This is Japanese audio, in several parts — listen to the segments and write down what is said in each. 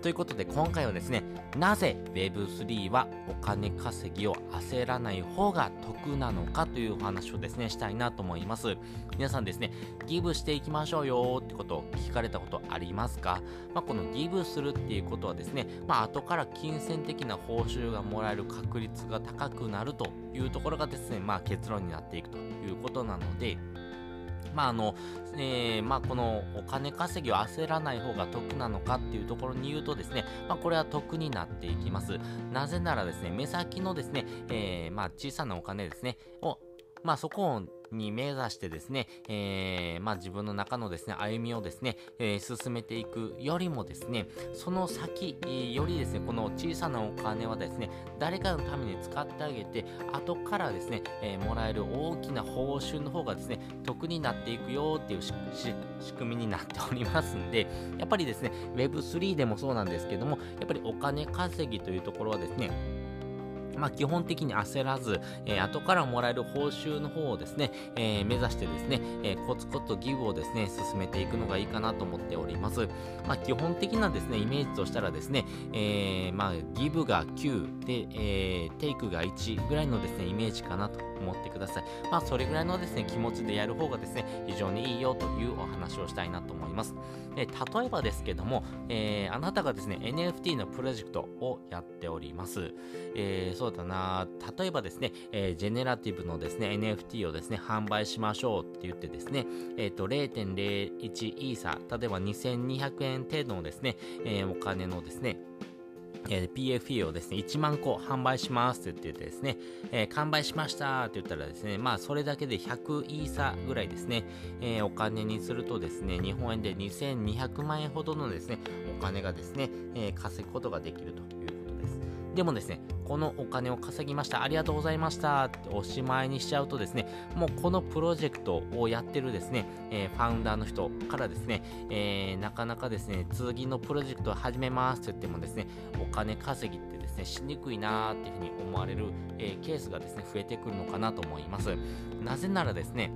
ということで今回はですね、なぜ Web3 はお金稼ぎを焦らない方が得なのかというお話をですね、したいなと思います。皆さんですね、ギブしていきましょうよってことを聞かれたことありますか？まあ、このギブするっていうことはですね、まあ、後から金銭的な報酬がもらえる確率が高くなるというところがですね、まあ、結論になっていくということなので、まああのえー、まあ、このお金稼ぎを焦らない方が得なのかっていうところに言うとですね、まあ、これは得になっていきます。なぜならですね、目先のですね、えー、まあ、小さなお金ですね、を、まあ、そこをに目指してですね、えー、まあ自分の中のですね、歩みをですね、えー、進めていくよりもですね、その先、よりですね、この小さなお金はですね、誰かのために使ってあげて、後からですね、えー、もらえる大きな報酬の方がですね、得になっていくよっていう仕組みになっておりますんで、やっぱりですね、Web3 でもそうなんですけども、やっぱりお金稼ぎというところはですね、まあ、基本的に焦らず、えー、後からもらえる報酬の方をですね、えー、目指してですね、えー、コツコツとギブをですね、進めていくのがいいかなと思っております。まあ、基本的なですね、イメージとしたらですね、えー、まあ、ギブが9で、えー、テイクが1ぐらいのですね、イメージかなと思ってください。まあ、それぐらいのですね、気持ちでやる方がですね、非常にいいよというお話をしたいなと思います。で例えばですけども、えー、あなたがですね、NFT のプロジェクトをやっております。えー、そうだな、例えばですね、えー、ジェネラティブのですね、NFT をですね、販売しましょうって言ってですね、えっ、ー、と、0.01イーサ、例えば2200円程度のですね、え、お金のですね、えー、PFE をですね、1万個販売しますって言ってですね、えー、完売しましたって言ったらですね、まあそれだけで100イーサぐらいですね、えー、お金にするとですね、日本円で2200万円ほどのですね、お金がですね、え稼ぐことができるというでもですね、このお金を稼ぎました、ありがとうございましたっておしまいにしちゃうとですね、もうこのプロジェクトをやってるですね、えー、ファウンダーの人からですね、えー、なかなかですね、次のプロジェクトを始めますって言ってもですね、お金稼ぎってですね、しにくいなーっていうふうに思われる、えー、ケースがですね、増えてくるのかなと思います。なぜならですね、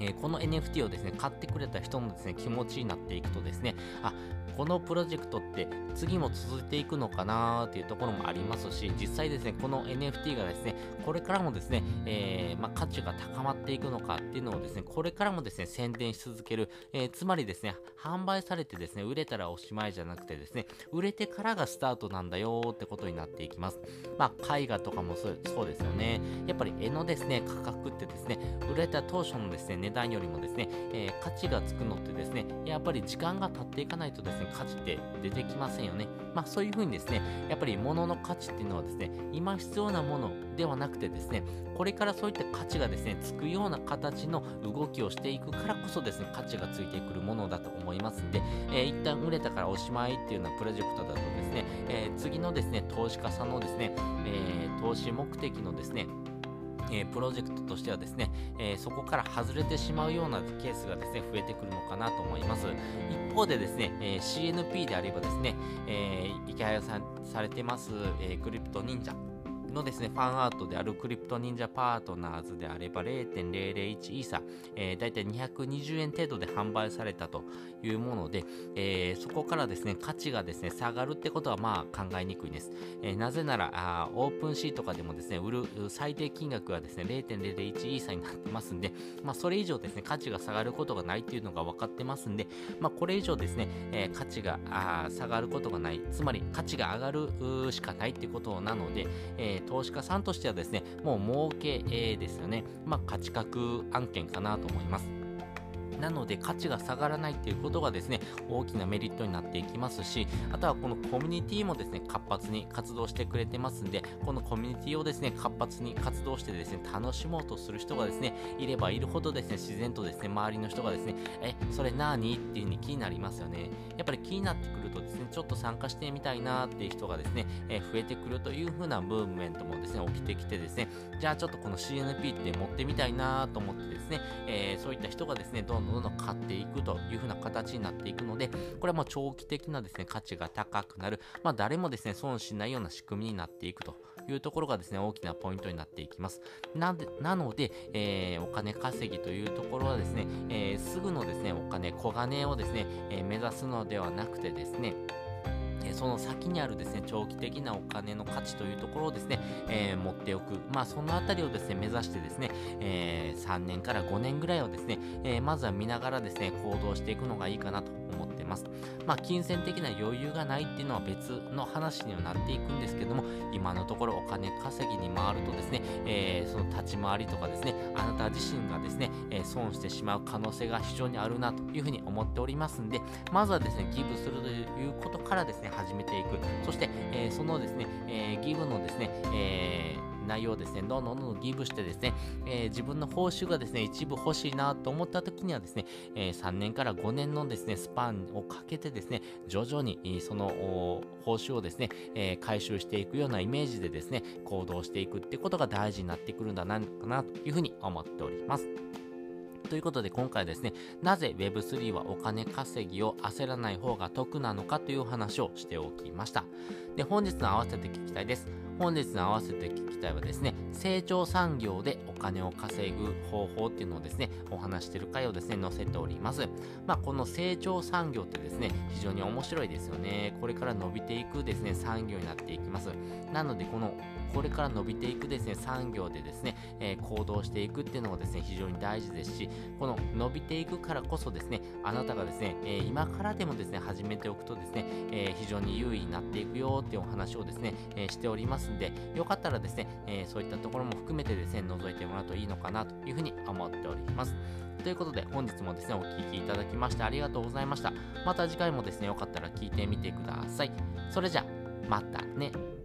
えー、この NFT をですね、買ってくれた人のですね、気持ちになっていくとですね、あ、このプロジェクトって次も続いていくのかなっていうところもありますし、実際ですね、この NFT がですね、これからもですね、えー、まあ、価値が高まっていくのかっていうのをですね、これからもですね、宣伝し続ける、えー、つまりですね、販売されてですね、売れたらおしまいじゃなくてですね、売れてからがスタートなんだよってことになっていきます。まあ、絵画とかもそうですよね。やっぱり絵のですね、価格ってですね、売れた当初のですね、値段よりもですね、えー、価値がつくのってですね、やっぱり時間が経っていかないとですね、価値って出てきませんよね。まあそういうふうにですね、やっぱり物の価値っていうのはですね、今必要なものではなくてですね、これからそういった価値がですね、つくような形の動きをしていくからこそですね、価値がついてくるものだと思いますんで、えー、一旦売れたからおしまいっていうようなプロジェクトだとですね、えー、次のですね、投資家さんのですね、えー、投資目的のですね、えー、プロジェクトとしてはですね、えー、そこから外れてしまうようなケースがですね、増えてくるのかなと思います。一方でですね、えー、CNP であればですね、えー、池早さんされてます、えー、クリプト忍者のですね、ファンアートであるクリプト忍者パートナーズであれば0.001イーサ、えー、だいたい220円程度で販売されたというもので、えー、そこからですね、価値がですね、下がるってことはまあ考えにくいです。えー、なぜならあ、オープンシーとかでもですね、売る最低金額はですね、0.001イーサになってますんで、まあそれ以上ですね、価値が下がることがないっていうのが分かってますんで、まあこれ以上ですね、えー、価値が下がることがない、つまり価値が上がるしかないってことなので、えー投資家さんとしてはですね、もう儲け、えー、ですよね。まあ、価値格案件かなと思います。なので価値が下がらないっていうことがですね、大きなメリットになっていきますし、あとはこのコミュニティもですね、活発に活動してくれてますんで、このコミュニティをですね、活発に活動してですね、楽しもうとする人がですね、いればいるほどですね、自然とですね、周りの人がですね、え、それ何っていう風に気になりますよね。やっぱり気になってくるとですね、ちょっと参加してみたいなっていう人がですね、え増えてくるという風なムーブメントもですね、起きてきてですね、じゃあちょっとこの CNP って持ってみたいなと思ってですね、えー、そういった人がですね、どんどんんどんどん買っていくというふうな形になっていくので、これはもう長期的なですね、価値が高くなる、まあ誰もですね、損しないような仕組みになっていくというところがですね、大きなポイントになっていきます。なでなので、えー、お金稼ぎというところはですね、えー、すぐのですね、お金、小金をですね、えー、目指すのではなくてですね、その先にあるですね、長期的なお金の価値というところをですね、えー、持っておく。まあ、そのあたりをですね、目指してですね、えー、3年から5年ぐらいをですね、えー、まずは見ながらですね、行動していくのがいいかなと思ってます。まあ、金銭的な余裕がないっていうのは別の話にはなっていくんですけども、今のところお金稼ぎに回るとですね、えー、その立ち回りとかですね、あなた自身がですね、えー、損してしまう可能性が非常にあるなというふうに思っておりますんで、まずはですね、ギブするということからですね、始めていく。そして、えー、そのですね、えギブのですね、えー内容をですね、どんどんどんどんギブしてですね、えー、自分の報酬がですね、一部欲しいなと思った時にはですね、えー、3年から5年のですね、スパンをかけてですね、徐々にその報酬をですね、えー、回収していくようなイメージでですね、行動していくってことが大事になってくるんだなかなというふうに思っております。ということで今回ですね、なぜ Web3 はお金稼ぎを焦らない方が得なのかという話をしておきました。で、本日の合わせて聞きたいです。本日の合わせて聞きたいはですね、成長産業でお金を稼ぐ方法っていうのをですね、お話してる回をですね、載せております。まあ、この成長産業ってですね、非常に面白いですよね。これから伸びていくですね、産業になっていきます。なので、このこれから伸びていくですね、産業でですね、えー、行動していくっていうのがですね、非常に大事ですし、この伸びていくからこそですね、あなたがですね、えー、今からでもですね、始めておくとですね、えー、非常に優位になっていくよっていうお話をですね、えしておりますんで、よかったらですね、えそういったところも含めてですね、覗いてもらうといいのかなというふうに思っております。ということで、本日もですね、お聴きいただきましてありがとうございました。また次回もですね、よかったら聞いてみてください。それじゃ、またね。